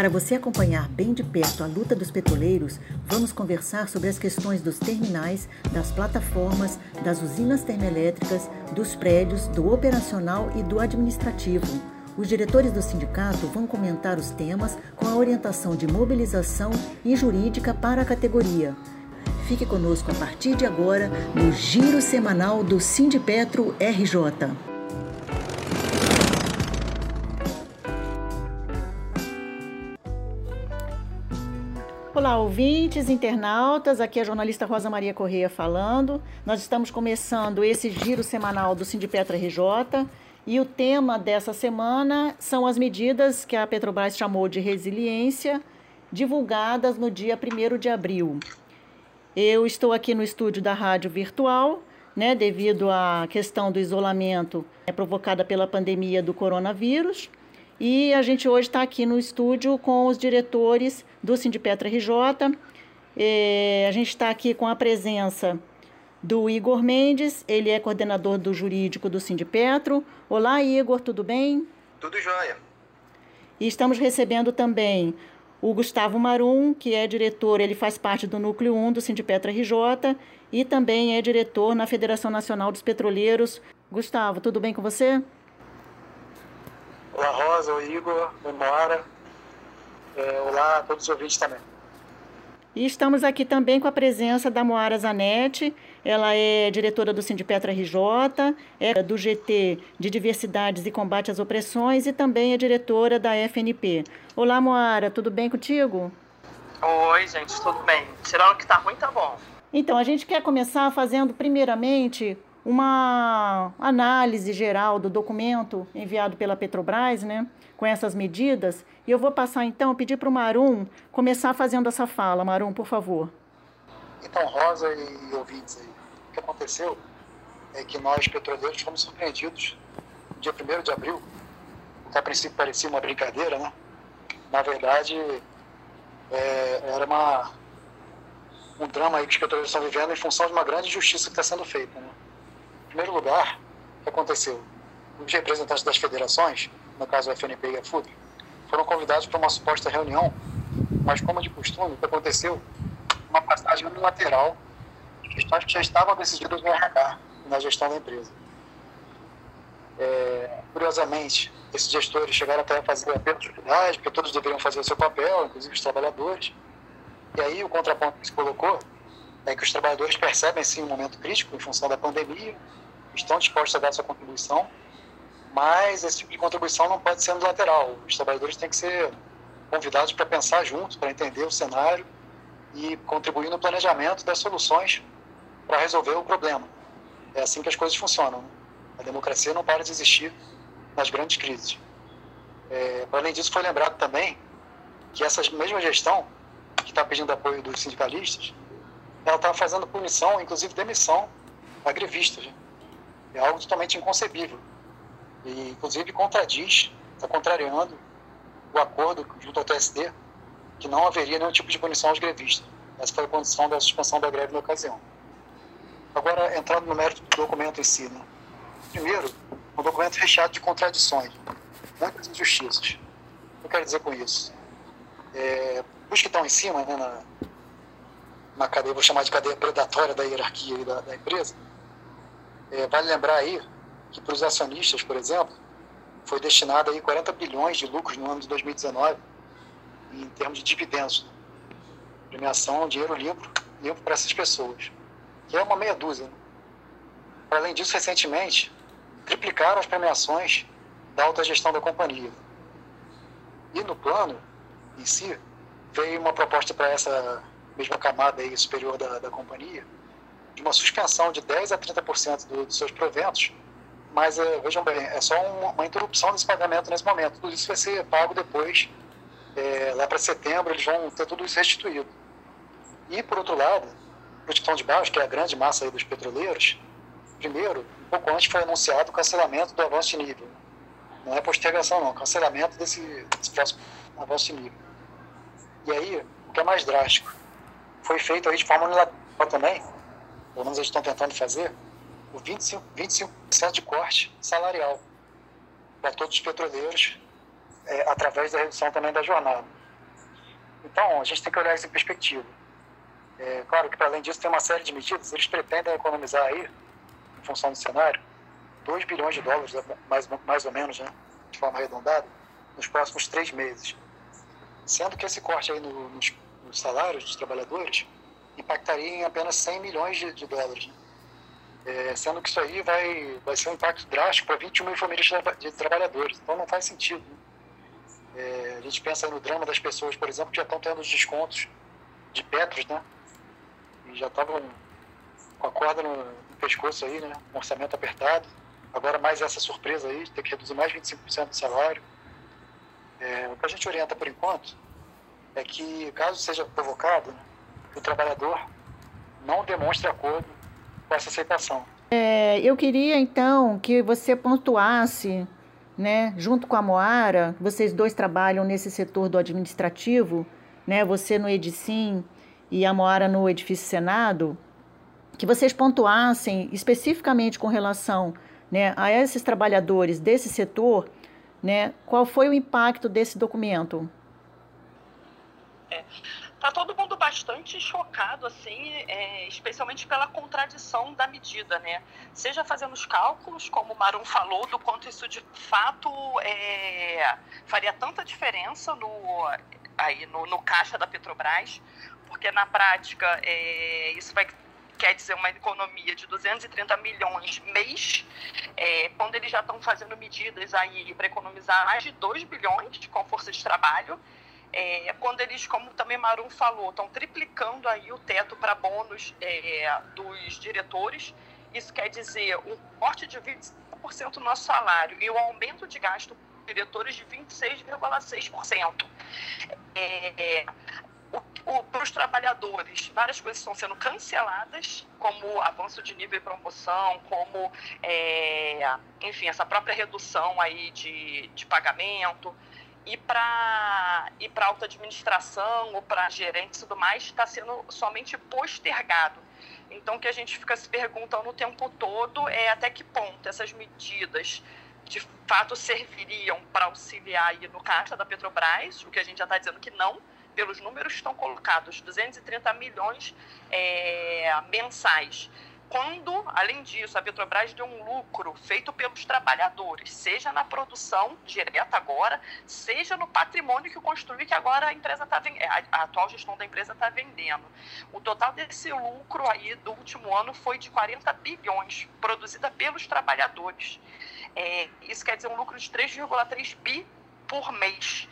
Para você acompanhar bem de perto a luta dos petroleiros, vamos conversar sobre as questões dos terminais, das plataformas, das usinas termoelétricas, dos prédios, do operacional e do administrativo. Os diretores do sindicato vão comentar os temas com a orientação de mobilização e jurídica para a categoria. Fique conosco a partir de agora no Giro Semanal do Sindipetro RJ. Olá, ouvintes, internautas. Aqui é a jornalista Rosa Maria Correia falando. Nós estamos começando esse giro semanal do Sindipetra RJ e o tema dessa semana são as medidas que a Petrobras chamou de resiliência, divulgadas no dia 1 de abril. Eu estou aqui no estúdio da Rádio Virtual, né, devido à questão do isolamento é, provocada pela pandemia do coronavírus. E a gente hoje está aqui no estúdio com os diretores do Sindipetra RJ. É, a gente está aqui com a presença do Igor Mendes, ele é coordenador do jurídico do Sindipetro. Olá, Igor, tudo bem? Tudo jóia. E estamos recebendo também o Gustavo Marum, que é diretor, ele faz parte do Núcleo 1 do Sindipetra RJ e também é diretor na Federação Nacional dos Petroleiros. Gustavo, tudo bem com você? Olá, Rosa, o Igor, o Mora. É, olá a todos os ouvintes também. E estamos aqui também com a presença da Moara Zanetti. Ela é diretora do Sindipetra RJ, é do GT de Diversidades e Combate às Opressões e também é diretora da FNP. Olá, Moara, tudo bem contigo? Oi, gente, tudo bem. Tirando que tá ruim, tá bom. Então, a gente quer começar fazendo, primeiramente, uma análise geral do documento enviado pela Petrobras, né, com essas medidas. E eu vou passar então, pedir para o Marum começar fazendo essa fala. Marum, por favor. Então, Rosa e ouvintes aí, o que aconteceu é que nós, petroleiros, fomos surpreendidos no dia 1 de abril, que a princípio parecia uma brincadeira, né? Na verdade, é, era uma, um drama aí que os petroleiros estão vivendo em função de uma grande justiça que está sendo feita, né? Primeiro lugar, o que aconteceu? Os representantes das federações, no caso a FNP e a FUB, foram convidados para uma suposta reunião, mas como de costume, o que aconteceu? Uma passagem unilateral de questões que já estavam decididas no RH, na gestão da empresa. É, curiosamente, esses gestores chegaram até a fazer apelo de unidade, porque todos deveriam fazer o seu papel, inclusive os trabalhadores. E aí o contraponto que se colocou é que os trabalhadores percebem sim um momento crítico em função da pandemia, estão dispostos a dar sua contribuição, mas esse tipo de contribuição não pode ser unilateral. Os trabalhadores têm que ser convidados para pensar juntos, para entender o cenário e contribuir no planejamento das soluções para resolver o problema. É assim que as coisas funcionam. Né? A democracia não para de existir nas grandes crises. É, além disso, foi lembrado também que essa mesma gestão, que está pedindo apoio dos sindicalistas, ela está fazendo punição, inclusive demissão, a grevistas. É algo totalmente inconcebível. E, inclusive, contradiz, está contrariando o acordo junto ao TSD, que não haveria nenhum tipo de punição aos grevistas. Essa foi a condição da suspensão da greve na ocasião. Agora, entrando no mérito do documento em si. Né? Primeiro, um documento recheado de contradições, muitas injustiças. O que eu quero dizer com isso? É, os que estão em cima, né, na, na cadeia, vou chamar de cadeia predatória da hierarquia da, da empresa, é, vale lembrar aí que para os acionistas, por exemplo, foi destinado aí 40 bilhões de lucros no ano de 2019 em termos de dividendos. Premiação, dinheiro limpo, limpo para essas pessoas, que é uma meia dúzia. Né? Além disso, recentemente, triplicaram as premiações da alta gestão da companhia. E no plano em si, veio uma proposta para essa mesma camada aí superior da, da companhia, de uma suspensão de 10% a 30% do, dos seus proventos, mas é, vejam bem, é só uma, uma, interrupção desse pagamento nesse momento. Tudo isso vai ser pago depois, é, lá para setembro, eles vão ter tudo isso restituído. E, por outro lado, o Titão de Baixo, que é a grande massa aí dos petroleiros, primeiro, um pouco antes foi anunciado o cancelamento do avanço de nível. Não é postergação, não, cancelamento desse, desse próximo avanço de nível. E aí, o que é mais drástico, foi feito aí de forma unilateral também, pelo menos eles estão tentando fazer, o 25%, 25 de corte salarial para todos os petroleiros, é, através da redução também da jornada. Então, a gente tem que olhar isso em perspectiva. É, claro que, para além disso, tem uma série de medidas. Eles pretendem economizar aí, em função do cenário, 2 bilhões de dólares, mais, mais ou menos, né, de forma arredondada, nos próximos três meses. Sendo que esse corte aí no, nos, nos, salários dos trabalhadores impactaria em apenas 100 milhões de, de dólares. Né? É, sendo que isso aí vai, vai ser um impacto drástico para 21 mil famílias de, trabalhadores. Então não faz sentido. Né? É, a gente pensa no drama das pessoas, por exemplo, que já estão tendo os descontos de Petros, né? E já estavam com a corda no, no pescoço aí, né? Um orçamento apertado. Agora mais essa surpresa aí, ter que reduzir mais 25% do salário. É, o que a gente orienta por enquanto é que, caso seja provocado, o trabalhador não demonstre acordo com essa aceitação. É, eu queria então que você pontuasse, né, junto com a Moara, vocês dois trabalham nesse setor do administrativo, né, você no Edicim e a Moara no Edifício Senado, que vocês pontuassem especificamente com relação né, a esses trabalhadores desse setor, né, qual foi o impacto desse documento? É, tá todo mundo bastante chocado, assim, é, especialmente pela contradição da medida, né? Seja fazendo os cálculos, como o Marum falou, do quanto isso de fato é, faria tanta diferença no, aí, no, no caixa da Petrobras, porque na prática é, isso vai quer dizer uma economia de 230 milhões mês, é, quando eles já estão fazendo medidas aí para economizar mais de 2 bilhões com força de trabalho, é, quando eles, como também Marum falou, estão triplicando aí o teto para bônus é, dos diretores, isso quer dizer um corte de 25% no nosso salário e o um aumento de gasto diretores de 26,6%. É, para os trabalhadores, várias coisas estão sendo canceladas, como avanço de nível e promoção, como, é, enfim, essa própria redução aí de, de pagamento. E para e para alta administração ou para gerentes e tudo mais, está sendo somente postergado. Então, o que a gente fica se perguntando o tempo todo é até que ponto essas medidas de fato serviriam para auxiliar aí no caixa da Petrobras, o que a gente já está dizendo que não, pelos números que estão colocados, 230 milhões é, mensais. Quando, além disso, a Petrobras deu um lucro feito pelos trabalhadores, seja na produção direta agora, seja no patrimônio que construiu, que agora a empresa está a atual gestão da empresa está vendendo. O total desse lucro aí do último ano foi de 40 bilhões, produzida pelos trabalhadores. É, isso quer dizer um lucro de 3,3 bi por mês.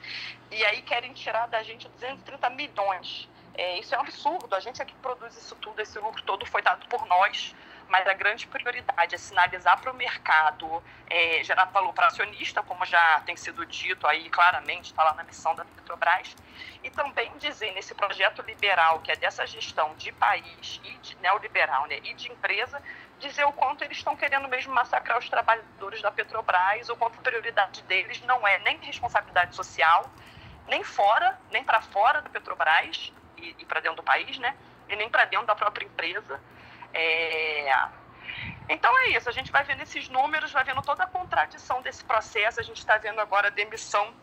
E aí querem tirar da gente 230 milhões. É, isso é um absurdo. A gente é que produz isso tudo, esse lucro todo foi dado por nós. Mas a grande prioridade é sinalizar para o mercado, é, gerar valor para acionista, como já tem sido dito aí claramente, está lá na missão da Petrobras, e também dizer nesse projeto liberal, que é dessa gestão de país e de neoliberal né, e de empresa, dizer o quanto eles estão querendo mesmo massacrar os trabalhadores da Petrobras, o quanto a prioridade deles não é nem responsabilidade social, nem fora, nem para fora da Petrobras e, e para dentro do país, né? E nem para dentro da própria empresa. É... Então é isso, a gente vai vendo esses números, vai vendo toda a contradição desse processo, a gente está vendo agora a demissão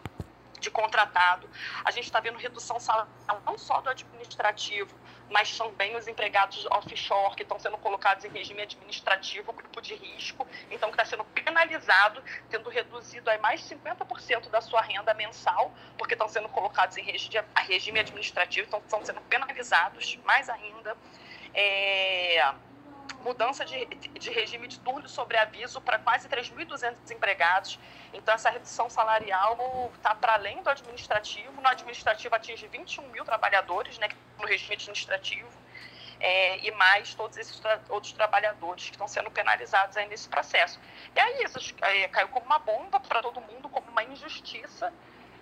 de contratado. A gente está vendo redução salarial não só do administrativo, mas também os empregados offshore que estão sendo colocados em regime administrativo, grupo de risco, então que está sendo penalizado, tendo reduzido aí mais de 50% da sua renda mensal, porque estão sendo colocados em regime administrativo, então estão sendo penalizados mais ainda. É mudança de, de regime de turno sobre aviso para quase 3.200 empregados. Então, essa redução salarial está para além do administrativo. No administrativo, atinge 21 mil trabalhadores né, no regime administrativo. É, e mais todos esses tra outros trabalhadores que estão sendo penalizados aí nesse processo. E aí isso é, caiu como uma bomba para todo mundo, como uma injustiça.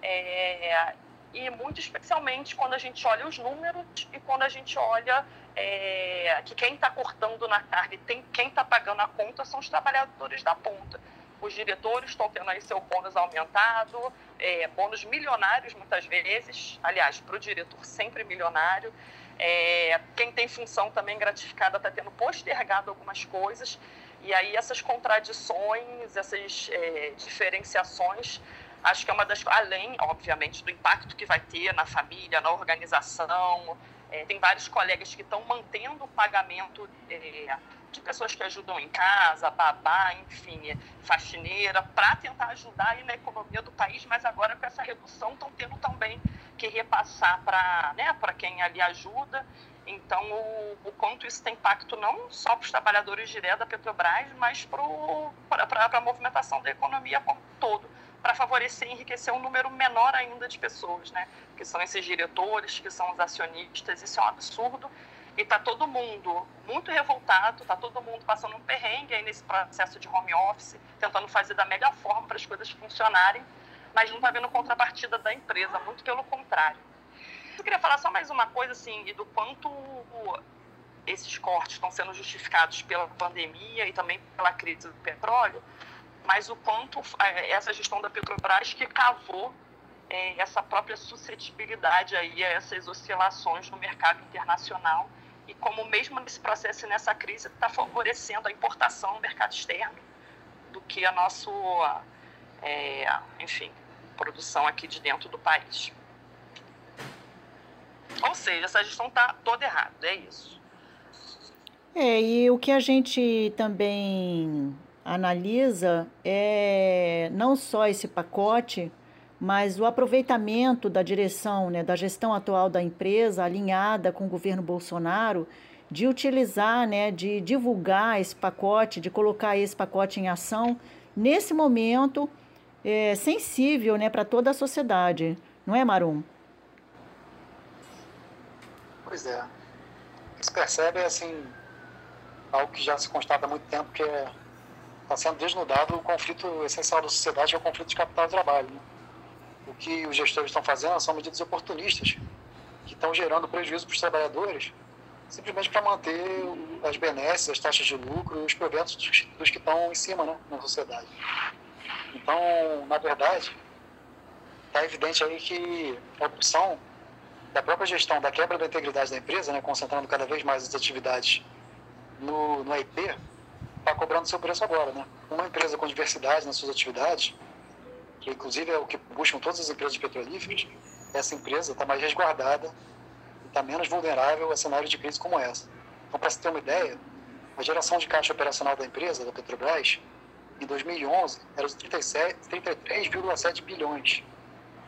É, e muito especialmente quando a gente olha os números e quando a gente olha é, que quem está cortando na carne, tem, quem está pagando a conta são os trabalhadores da ponta. Os diretores estão tendo aí seu bônus aumentado, é, bônus milionários muitas vezes, aliás, para o diretor sempre milionário. É, quem tem função também gratificada está tendo postergado algumas coisas. E aí essas contradições, essas é, diferenciações acho que é uma das além, obviamente, do impacto que vai ter na família, na organização. É, tem vários colegas que estão mantendo o pagamento é, de pessoas que ajudam em casa, babá, enfim, faxineira, para tentar ajudar aí na economia do país, mas agora com essa redução estão tendo também que repassar para né, quem ali ajuda. Então, o, o, quanto isso tem impacto não só para os trabalhadores diretos da Petrobras, mas para a movimentação da economia como um todo, para favorecer e enriquecer um número menor ainda de pessoas, né? que são esses diretores, que são os acionistas. Isso é um absurdo e está todo mundo muito revoltado, está todo mundo passando um perrengue aí nesse processo de home office, tentando fazer da melhor forma para as coisas funcionarem, mas não está vendo contrapartida da empresa, muito pelo contrário. Eu queria falar só mais uma coisa, assim, e do quanto esses cortes estão sendo justificados pela pandemia e também pela crise do petróleo, mas o quanto é, essa gestão da Petrobras que cavou é, essa própria suscetibilidade aí a essas oscilações no mercado internacional e como mesmo nesse processo e nessa crise está favorecendo a importação no mercado externo do que a nossa, é, enfim, produção aqui de dentro do país. Ou seja, essa gestão está toda errada, é isso. É, e o que a gente também analisa é não só esse pacote, mas o aproveitamento da direção, né, da gestão atual da empresa, alinhada com o governo Bolsonaro, de utilizar, né, de divulgar esse pacote, de colocar esse pacote em ação nesse momento é, sensível né, para toda a sociedade. Não é, Marum? Pois é. Se percebe assim, algo que já se constata há muito tempo, que é está sendo desnudado o conflito essencial da sociedade, que é o conflito de capital e trabalho. Né? o que os gestores estão fazendo são medidas oportunistas, que estão gerando prejuízo para os trabalhadores, simplesmente para manter as benesses, as taxas de lucro e os proventos dos, dos que estão em cima né, na sociedade. Então, na verdade, está evidente aí que a opção da própria gestão da quebra da integridade da empresa, né, concentrando cada vez mais as atividades no, no IP, está cobrando seu preço agora. Né? Uma empresa com diversidade nas suas atividades que inclusive é o que buscam todas as empresas petrolíferas, essa empresa está mais resguardada e está menos vulnerável a cenários de crise como essa. Então, para você ter uma ideia, a geração de caixa operacional da empresa, da Petrobras, em 2011 era de 33,7 bilhões.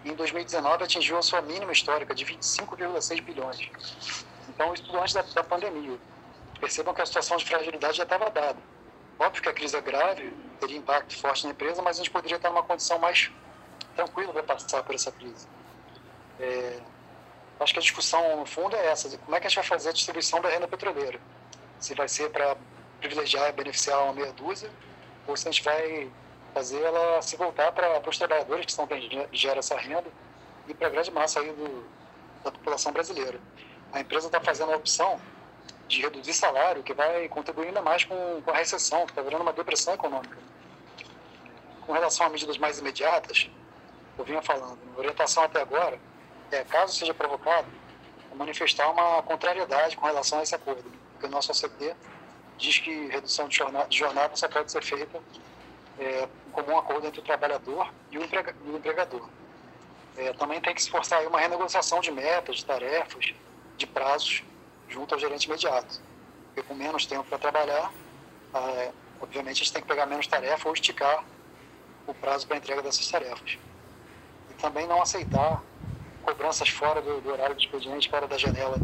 E em 2019 atingiu a sua mínima histórica de 25,6 bilhões. Então, isso antes da, da pandemia. Percebam que a situação de fragilidade já estava dada. Óbvio que a crise é grave, teria impacto forte na empresa, mas a gente poderia estar numa condição mais tranquila para passar por essa crise. É, acho que a discussão, no fundo, é essa: como é que a gente vai fazer a distribuição da renda petroleira? Se vai ser para privilegiar e beneficiar uma meia dúzia, ou se a gente vai fazer ela se voltar para os trabalhadores que são quem gera essa renda e para a grande massa aí do, da população brasileira. A empresa está fazendo a opção de reduzir salário, que vai contribuir ainda mais com, com a recessão, que está virando uma depressão econômica. Com relação a medidas mais imediatas, eu vinha falando, a orientação até agora é, caso seja provocado, manifestar uma contrariedade com relação a esse acordo, porque o nosso ACP diz que redução de jornada, de jornada só pode ser feita é, em comum acordo entre o trabalhador e o, emprega, e o empregador. É, também tem que se forçar uma renegociação de metas, de tarefas, de prazos, junto ao gerente imediato. Porque com menos tempo para trabalhar, é, obviamente a gente tem que pegar menos tarefa ou esticar o prazo para entrega dessas tarefas. E também não aceitar cobranças fora do, do horário do expediente, fora da janela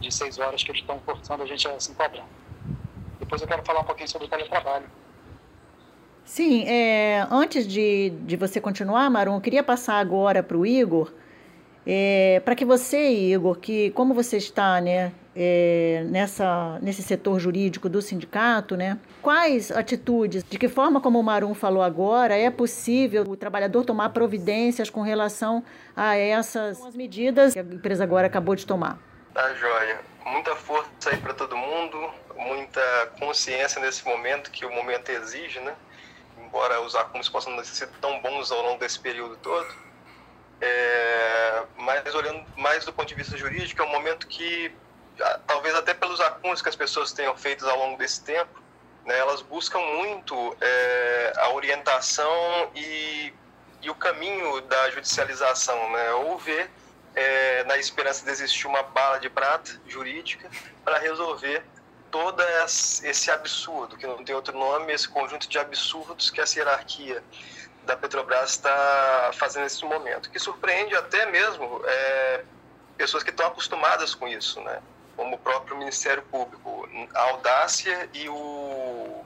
de seis horas que eles estão forçando a gente a se enquadrar. Depois eu quero falar um pouquinho sobre o teletrabalho. Sim, é, antes de, de você continuar, Marum, eu queria passar agora para o Igor é, para que você, Igor, que como você está né, é, nessa, nesse setor jurídico do sindicato, né, quais atitudes, de que forma, como o Marum falou agora, é possível o trabalhador tomar providências com relação a essas medidas que a empresa agora acabou de tomar? Tá, joia. Muita força aí para todo mundo, muita consciência nesse momento que o momento exige, né? Embora os acúmulos possam não sido tão bons ao longo desse período todo é, mas olhando mais do ponto de vista jurídico, é um momento que, talvez até pelos acúmulos que as pessoas tenham feito ao longo desse tempo, né, elas buscam muito é, a orientação e e o caminho da judicialização, né? ou ver é, na esperança de existir uma bala de prata jurídica para resolver todo esse absurdo, que não tem outro nome, esse conjunto de absurdos que essa hierarquia da Petrobras está fazendo nesse momento, que surpreende até mesmo é, pessoas que estão acostumadas com isso, né? como o próprio Ministério Público, a audácia e o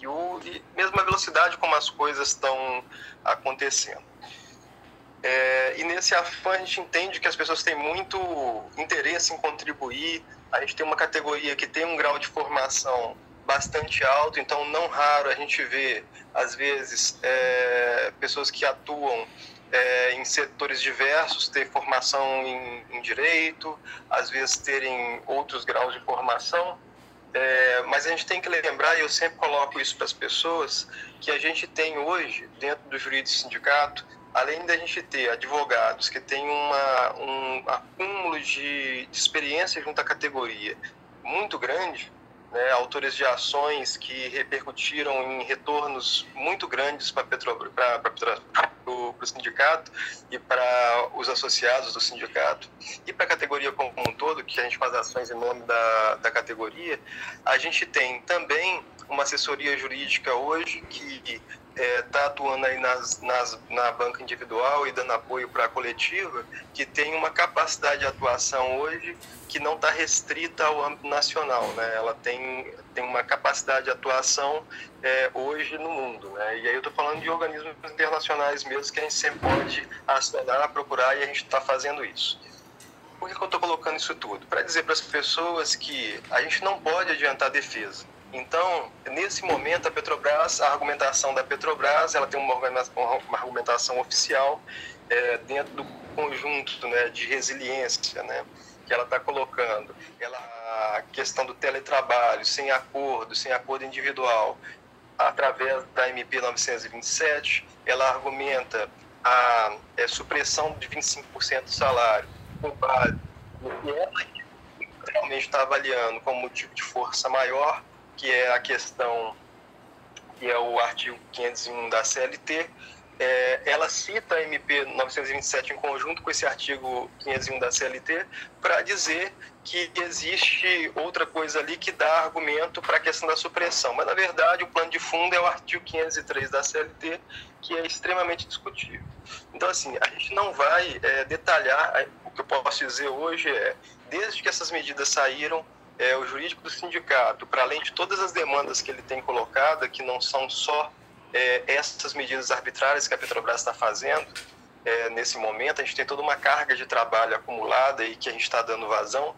e, o, e mesmo a velocidade como as coisas estão acontecendo. É, e nesse afã a gente entende que as pessoas têm muito interesse em contribuir. A gente tem uma categoria que tem um grau de formação bastante alto, então não raro a gente vê, às vezes, é, pessoas que atuam é, em setores diversos, ter formação em, em, direito, às vezes terem outros graus de formação. É, mas a gente tem que lembrar, e eu sempre coloco isso para as pessoas, que a gente tem hoje, dentro do jurídico sindicato, além da gente ter advogados que têm uma, um acúmulo de, de experiência junto à categoria muito grande, né, autores de ações que repercutiram em retornos muito grandes para o sindicato e para os associados do sindicato. E para a categoria como um todo, que a gente faz ações em nome da, da categoria, a gente tem também uma assessoria jurídica hoje que está é, atuando aí nas, nas, na banca individual e dando apoio para a coletiva, que tem uma capacidade de atuação hoje que não está restrita ao âmbito nacional, né? Ela tem, tem uma capacidade de atuação é, hoje no mundo, né? E aí eu estou falando de organismos internacionais mesmo que a gente sempre pode acionar, procurar e a gente está fazendo isso. Por que, que eu estou colocando isso tudo? Para dizer para as pessoas que a gente não pode adiantar defesa. Então, nesse momento, a Petrobras, a argumentação da Petrobras, ela tem uma, uma argumentação oficial é, dentro do conjunto né, de resiliência né, que ela está colocando. Ela, a questão do teletrabalho, sem acordo, sem acordo individual, através da MP 927, ela argumenta a é, supressão de 25% do salário com base no que ela realmente está avaliando como motivo de força maior que é a questão, que é o artigo 501 da CLT, é, ela cita a MP 927 em conjunto com esse artigo 501 da CLT para dizer que existe outra coisa ali que dá argumento para a questão da supressão. Mas, na verdade, o plano de fundo é o artigo 503 da CLT, que é extremamente discutível. Então, assim, a gente não vai é, detalhar, o que eu posso dizer hoje é, desde que essas medidas saíram, é, o jurídico do sindicato, para além de todas as demandas que ele tem colocado, que não são só é, essas medidas arbitrárias que a Petrobras está fazendo é, nesse momento, a gente tem toda uma carga de trabalho acumulada e que a gente está dando vazão,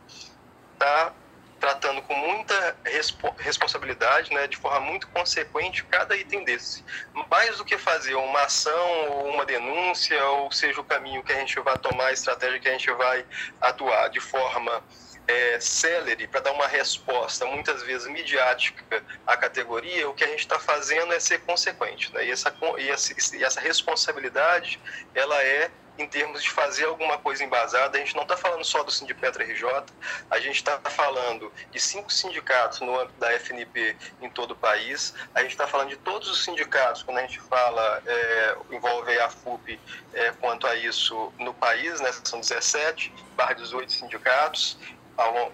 está tratando com muita respo responsabilidade, né, de forma muito consequente, cada item desse. Mais do que fazer uma ação ou uma denúncia, ou seja, o caminho que a gente vai tomar, a estratégia que a gente vai atuar de forma é, célere para dar uma resposta, muitas vezes midiática, à categoria, o que a gente está fazendo é ser consequente. Né? E, essa, e, essa, e essa responsabilidade, ela é em termos de fazer alguma coisa embasada. A gente não está falando só do Sindipetra RJ, a gente está falando de cinco sindicatos no âmbito da FNP em todo o país, a gente está falando de todos os sindicatos, quando a gente fala, é, envolve a FUP é, quanto a isso no país, né, são 17 barra 18 sindicatos,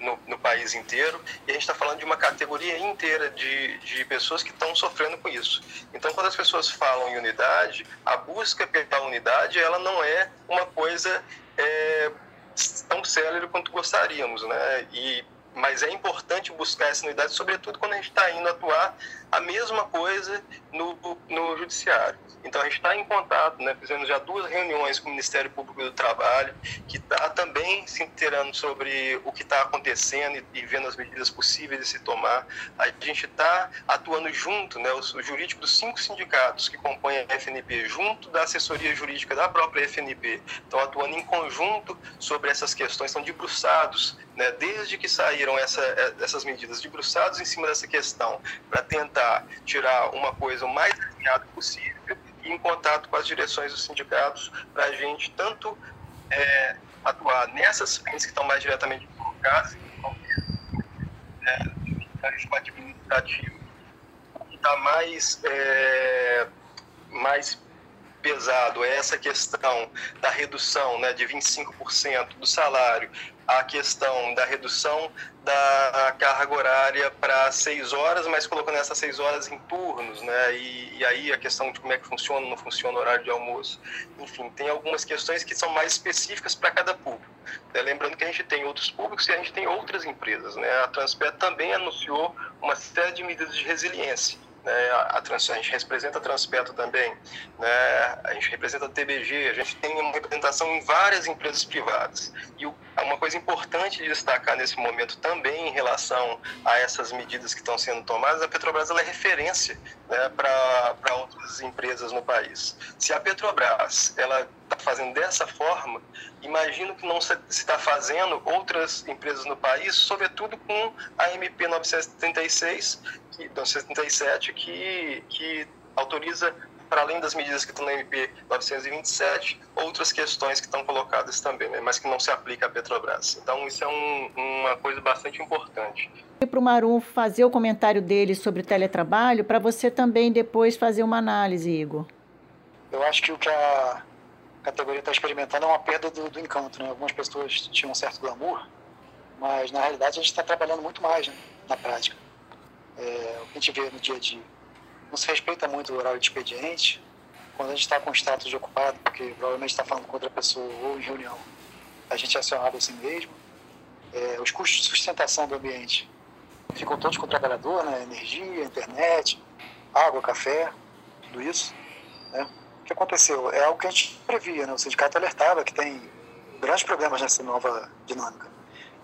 no, no, país inteiro e a gente está falando de uma categoria inteira de, de pessoas que estão sofrendo com isso. Então, quando as pessoas falam em unidade, a busca pela unidade ela não é uma coisa é, tão célere quanto gostaríamos, né? E mas é importante buscar essa unidade, sobretudo quando a gente está indo atuar a mesma coisa no, no judiciário. Então a gente está em contato, né, fizemos já duas reuniões com o Ministério Público do Trabalho, que está também se inteirando sobre o que está acontecendo e, e, vendo as medidas possíveis de se tomar. A gente está atuando junto, né, o, o jurídico dos cinco sindicatos que compõem a FNP, junto da assessoria jurídica da própria FNP, estão atuando em conjunto sobre essas questões, estão debruçados, né, desde que saíram essa, essas medidas, debruçados em cima dessa questão, para tentar tirar uma coisa o mais alinhada possível em contato com as direções dos sindicatos para a gente tanto é, atuar nessas frentes que estão mais diretamente colocadas, é, administrativo, que está mais, é, mais pesado é essa questão da redução né, de 25% do salário, a questão da redução da carga horária para seis horas, mas colocando essas seis horas em turnos, né? E, e, aí a questão de como é que funciona, não funciona o horário de almoço. Enfim, tem algumas questões que são mais específicas para cada público. É, lembrando que a gente tem outros públicos e a gente tem outras empresas, né? A Transpet também anunciou uma série de medidas de resiliência né, a, trans, a gente representa a Transpeto também, né, a gente representa a TBG, a gente tem uma representação em várias empresas privadas. E o, uma coisa importante de destacar nesse momento também em relação a essas medidas que estão sendo tomadas, a Petrobras é referência né, para outras empresas no país. Se a Petrobras ela está fazendo dessa forma, imagino que não se está fazendo outras empresas no país, sobretudo com a MP 936, que, 977, que, que autoriza, para além das medidas que estão na MP 927, outras questões que estão colocadas também, né, mas que não se aplica à Petrobras. Então, isso é um, uma coisa bastante importante. E para o Marum fazer o comentário dele sobre o teletrabalho, para você também depois fazer uma análise, Igor. Eu acho que o que a categoria está experimentando é uma perda do, do, encanto. Né? Algumas pessoas tinham um certo glamour, mas na realidade a gente está trabalhando muito mais né? na prática. É, o que a gente vê no dia a dia. Não se respeita muito o horário de expediente. Quando a gente está com o status de ocupado, porque provavelmente está falando com outra pessoa ou em reunião, a gente é acionado assim mesmo. É, os custos de sustentação do ambiente ficam todos com o trabalhador, né? energia, internet, água, café, tudo isso. Né? Que aconteceu? É algo que a gente previa, né? O sindicato alertava que tem grandes problemas nessa nova dinâmica.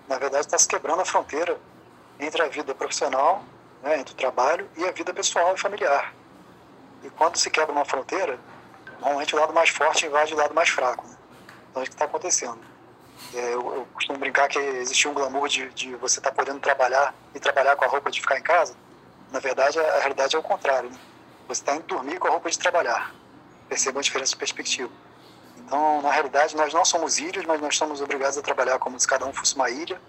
Na verdade, está se quebrando a fronteira entre a vida profissional, né, entre o trabalho, e a vida pessoal e familiar. E quando se quebra uma fronteira, normalmente o lado mais forte invade o lado mais fraco. Né? Então, é o que está acontecendo. É, eu, eu, costumo brincar que existia um glamour de, de você estar tá podendo trabalhar e trabalhar com a roupa de ficar em casa. Na verdade, a, a realidade é o contrário. Né? Você está indo dormir com a roupa de trabalhar percebam a diferença de perspectiva. Então, na realidade, nós não somos ilhas, mas nós somos obrigados a trabalhar como se cada um fosse uma ilha.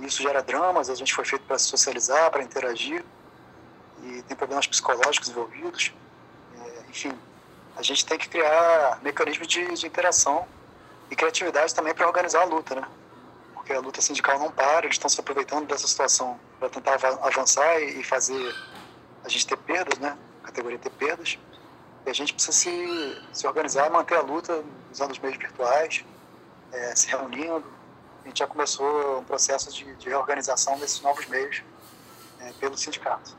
Isso gera dramas, a gente foi feito para se socializar, para interagir, e tem problemas psicológicos envolvidos. É, enfim, a gente tem que criar mecanismos de, de interação e criatividade também para organizar a luta, né? Porque a luta sindical não para, eles estão se aproveitando dessa situação para tentar avançar e fazer a gente ter perdas, né? A categoria ter perdas. E a gente precisa se, se organizar, manter a luta usando os meios virtuais, é, se reunindo. A gente já começou um processo de, de reorganização desses novos meios é, pelo sindicato.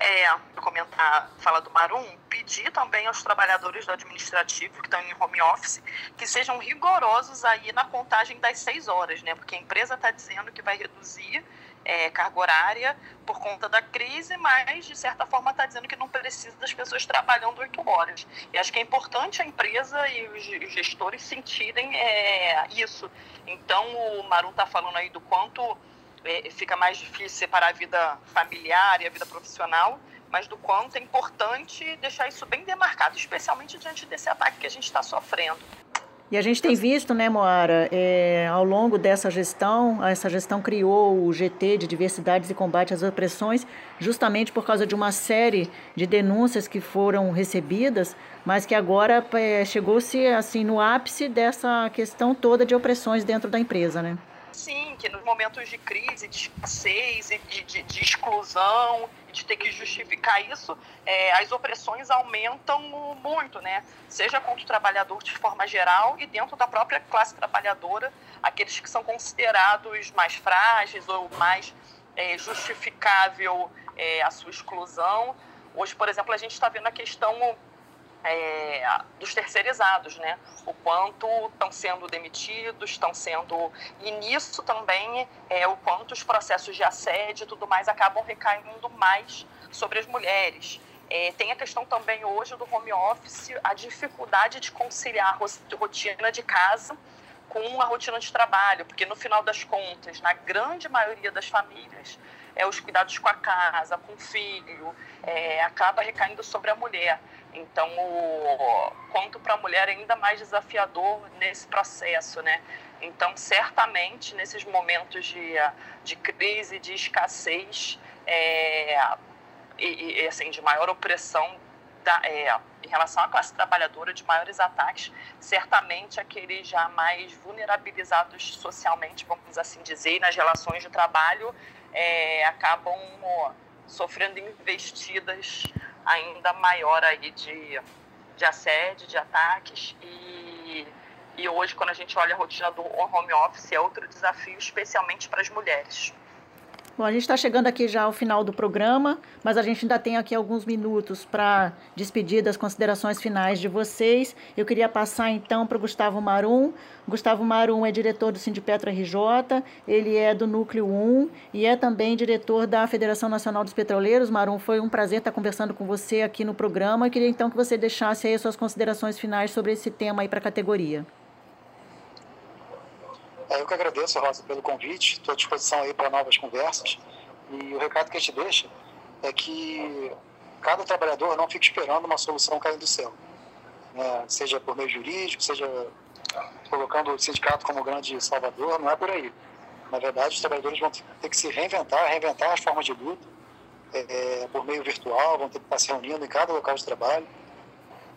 É, comentar, fala do Marum, pedir também aos trabalhadores do administrativo que estão em home office que sejam rigorosos aí na contagem das seis horas, né? Porque a empresa está dizendo que vai reduzir é, carga horária por conta da crise, mas de certa forma está dizendo que não precisa das pessoas trabalhando oito horas. E acho que é importante a empresa e os gestores sentirem é, isso. Então o Maru está falando aí do quanto é, fica mais difícil separar a vida familiar e a vida profissional, mas do quanto é importante deixar isso bem demarcado, especialmente diante desse ataque que a gente está sofrendo. E a gente tem visto, né, Moara, é, ao longo dessa gestão, essa gestão criou o GT de Diversidades e Combate às Opressões, justamente por causa de uma série de denúncias que foram recebidas, mas que agora é, chegou-se assim no ápice dessa questão toda de opressões dentro da empresa, né? Sim, que nos momentos de crise, de escassez e de, de, de exclusão, de ter que justificar isso, é, as opressões aumentam muito, né? Seja contra o trabalhador de forma geral e dentro da própria classe trabalhadora, aqueles que são considerados mais frágeis ou mais é, justificável é, a sua exclusão. Hoje, por exemplo, a gente está vendo a questão é, dos terceirizados, né? O quanto estão sendo demitidos, estão sendo. E nisso também é, o quanto os processos de assédio e tudo mais acabam recaindo mais sobre as mulheres. É, tem a questão também hoje do home office, a dificuldade de conciliar a rotina de casa com a rotina de trabalho, porque no final das contas, na grande maioria das famílias, é, os cuidados com a casa, com o filho, é, acaba recaindo sobre a mulher. Então, o, quanto para a mulher é ainda mais desafiador nesse processo, né? Então, certamente, nesses momentos de, de crise, de escassez é, e, e, assim, de maior opressão da, é, em relação à classe trabalhadora de maiores ataques, certamente aqueles já mais vulnerabilizados socialmente, vamos assim dizer, nas relações de trabalho, é, acabam sofrendo investidas ainda maior aí de, de assédio, de ataques e, e hoje quando a gente olha a rotina do home office é outro desafio, especialmente para as mulheres. Bom, a gente está chegando aqui já ao final do programa, mas a gente ainda tem aqui alguns minutos para despedir das considerações finais de vocês. Eu queria passar então para o Gustavo Marum. Gustavo Marum é diretor do Sindipetro RJ, ele é do Núcleo 1 e é também diretor da Federação Nacional dos Petroleiros. Marum, foi um prazer estar conversando com você aqui no programa. Eu queria então que você deixasse aí suas considerações finais sobre esse tema aí para a categoria. É, eu que agradeço, Rosa, pelo convite. Estou à disposição aí para novas conversas. E o recado que a gente deixa é que cada trabalhador não fique esperando uma solução cair do céu. Né? Seja por meio jurídico, seja colocando o sindicato como grande salvador, não é por aí. Na verdade, os trabalhadores vão ter que se reinventar, reinventar as formas de luta, é, por meio virtual, vão ter que estar se reunindo em cada local de trabalho.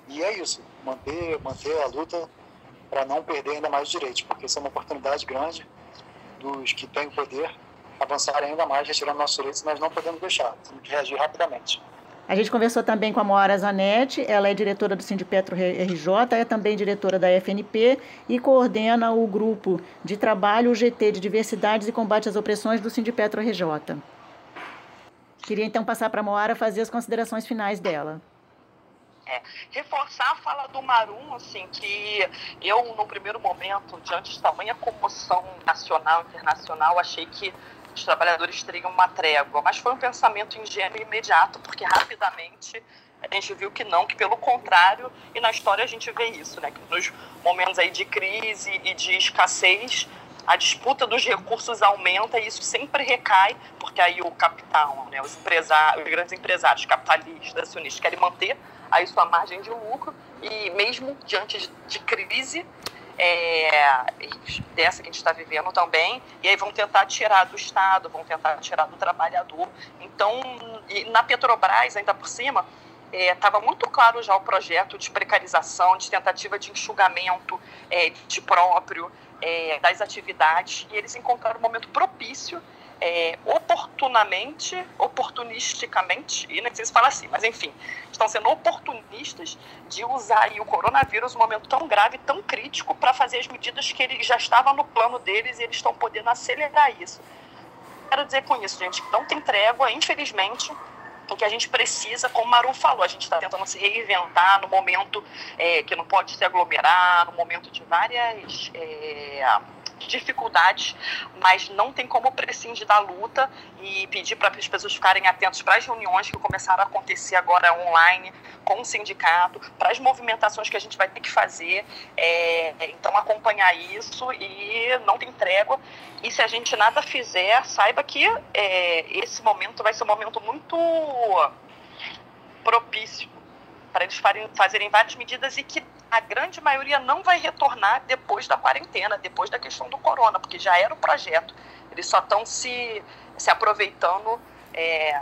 E é isso, manter, manter a luta para não perder ainda mais direitos, porque isso é uma oportunidade grande dos que têm o poder avançarem ainda mais, retirando nossos direitos, nós não podemos deixar, temos que reagir rapidamente. A gente conversou também com a Moara Zanetti, ela é diretora do Sindipetro RJ, é também diretora da FNP e coordena o grupo de trabalho, GT de Diversidades e Combate às Opressões do Sindipetro RJ. Queria então passar para a Moara fazer as considerações finais dela. É, reforçar a fala do Marum, assim, que eu, no primeiro momento, diante de tamanha comoção nacional, internacional, achei que os trabalhadores teriam uma trégua, mas foi um pensamento ingênuo e imediato, porque rapidamente a gente viu que não, que pelo contrário, e na história a gente vê isso, né, que nos momentos aí de crise e de escassez, a disputa dos recursos aumenta e isso sempre recai, porque aí o capital, né, os, empresários, os grandes empresários capitalistas, acionistas, querem manter aí sua margem de lucro e mesmo diante de, crise é, dessa que a gente está vivendo também, e aí vão tentar tirar do Estado, vão tentar tirar do trabalhador. Então, na Petrobras, ainda por cima, estava é, muito claro já o projeto de precarização, de tentativa de enxugamento é, de próprio é, das atividades, e eles encontraram um momento propício é, oportunamente, oportunisticamente, e nem sei se fala assim, mas enfim, estão sendo oportunistas de usar o coronavírus, um momento tão grave, tão crítico, para fazer as medidas que ele já estava no plano deles e eles estão podendo acelerar isso. Quero dizer com isso, gente, que não tem trégua, infelizmente, o que a gente precisa, como o Maru falou, a gente está tentando se reinventar no momento é, que não pode se aglomerar, no momento de várias. É, dificuldades, mas não tem como prescindir da luta e pedir para as pessoas ficarem atentos para as reuniões que começaram a acontecer agora online com o sindicato, para as movimentações que a gente vai ter que fazer. É, então, acompanhar isso e não tem trégua. E se a gente nada fizer, saiba que é, esse momento vai ser um momento muito propício para eles fazerem várias medidas e que a grande maioria não vai retornar depois da quarentena, depois da questão do corona, porque já era o projeto. Eles só estão se, se aproveitando é,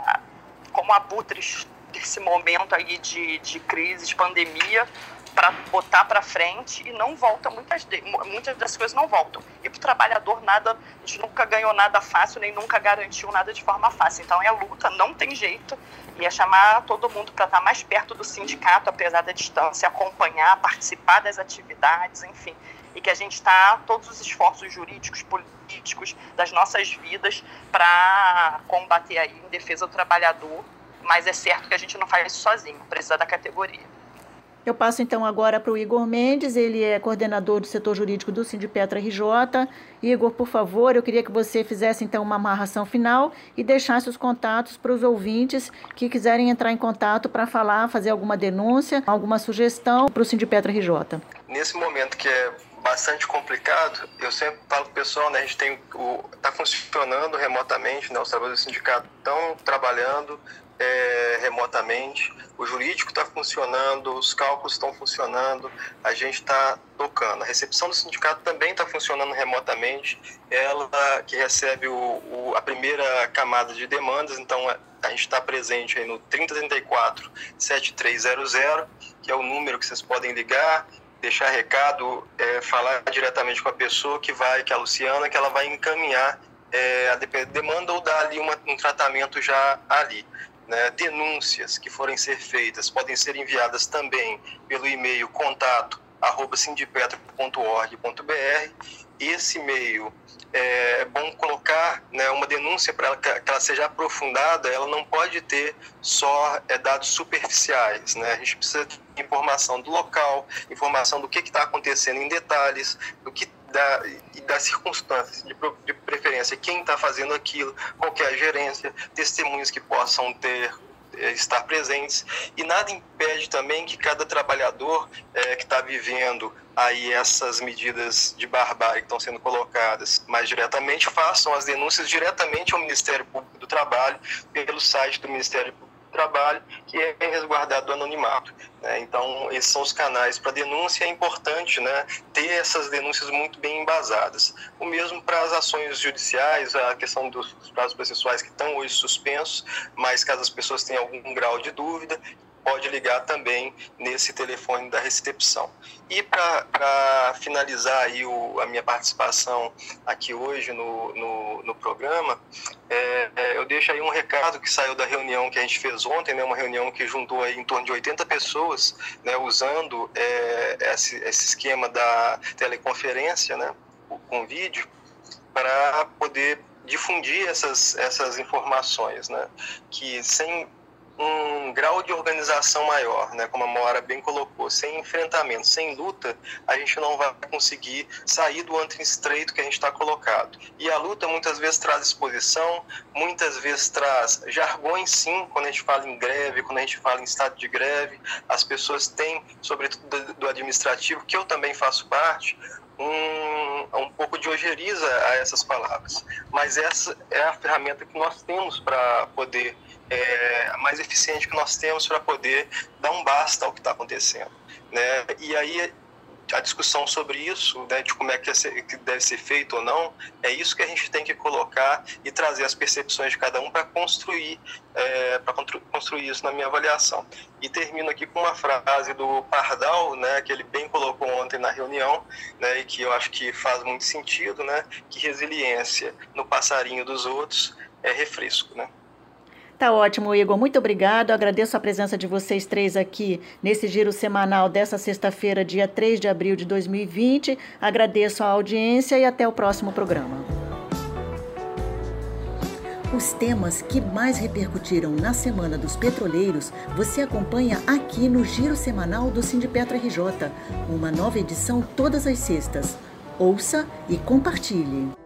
como abutres desse momento aí de, de crise, de pandemia, para botar para frente e não volta muitas de, muitas das coisas não voltam. E para o trabalhador nada a gente nunca ganhou nada fácil nem nunca garantiu nada de forma fácil. Então é luta não tem jeito. E é chamar todo mundo para estar mais perto do sindicato apesar da distância acompanhar participar das atividades enfim. E que a gente está todos os esforços jurídicos políticos das nossas vidas para combater aí em defesa do trabalhador mas é certo que a gente não faz isso sozinho precisa da categoria eu passo então agora para o Igor Mendes, ele é coordenador do setor jurídico do Sindipetra RJ. Igor, por favor, eu queria que você fizesse então uma amarração final e deixasse os contatos para os ouvintes que quiserem entrar em contato para falar, fazer alguma denúncia, alguma sugestão para o Sindipetra RJ. Nesse momento que é bastante complicado, eu sempre falo para o pessoal, né, a gente tem o, tá funcionando remotamente, né, os trabalhadores do sindicato estão trabalhando, é, remotamente, o jurídico está funcionando, os cálculos estão funcionando, a gente está tocando. A recepção do sindicato também está funcionando remotamente, ela que recebe o, o, a primeira camada de demandas, então a gente está presente aí no 3034 7300, que é o número que vocês podem ligar, deixar recado, é, falar diretamente com a pessoa que vai, que é a Luciana, que ela vai encaminhar é, a demanda ou dar ali uma, um tratamento já ali. Né? Denúncias que forem ser feitas podem ser enviadas também pelo e-mail contato arroba sindipetro.org.br. Esse e-mail é bom colocar né, uma denúncia para que ela seja aprofundada, ela não pode ter só é, dados superficiais. Né? A gente precisa de informação do local, informação do que está acontecendo em detalhes, do que da, e das circunstâncias, de, de preferência, quem está fazendo aquilo, qual é a gerência, testemunhos que possam ter é, estar presentes. E nada impede também que cada trabalhador é, que está vivendo aí essas medidas de barbárie que estão sendo colocadas mais diretamente façam as denúncias diretamente ao Ministério Público do Trabalho pelo site do Ministério Público trabalho que é resguardado do anonimato. Né? Então, esses são os canais para denúncia. É importante né, ter essas denúncias muito bem embasadas. O mesmo para as ações judiciais, a questão dos prazos processuais que estão hoje suspensos, mas caso as pessoas tenham algum grau de dúvida, pode ligar também nesse telefone da recepção. E para finalizar aí o, a minha participação aqui hoje no, no, no programa, é, é, eu deixo aí um recado que saiu da reunião que a gente fez ontem, né, uma reunião que juntou aí em torno de 80 pessoas, né, usando é, esse, esse esquema da teleconferência, né, com vídeo, para poder difundir essas, essas informações, né, que sem um grau de organização maior, né? como a Mora bem colocou, sem enfrentamento, sem luta, a gente não vai conseguir sair do antro estreito que a gente está colocado. E a luta muitas vezes traz exposição, muitas vezes traz jargões, sim, quando a gente fala em greve, quando a gente fala em estado de greve, as pessoas têm, sobretudo do administrativo, que eu também faço parte, um, um pouco de ojeriza a essas palavras. Mas essa é a ferramenta que nós temos para poder é, mais eficiente que nós temos para poder dar um basta ao que está acontecendo. Né? E aí a discussão sobre isso, né, de como é que, deve ser feito ou não, é isso que a gente tem que colocar e trazer as percepções de cada um para construir, é, para construir isso na minha avaliação. E termino aqui com uma frase do Pardal, né, que ele bem colocou ontem na reunião, né, e que eu acho que faz muito sentido, né, que resiliência no passarinho dos outros é refresco, né. Tá ótimo, Igor. Muito obrigado. Agradeço a presença de vocês três aqui nesse giro semanal dessa sexta-feira, dia 3 de abril de 2020. Agradeço a audiência e até o próximo programa. Os temas que mais repercutiram na Semana dos Petroleiros você acompanha aqui no Giro Semanal do Sindipetra RJ, uma nova edição todas as sextas. Ouça e compartilhe.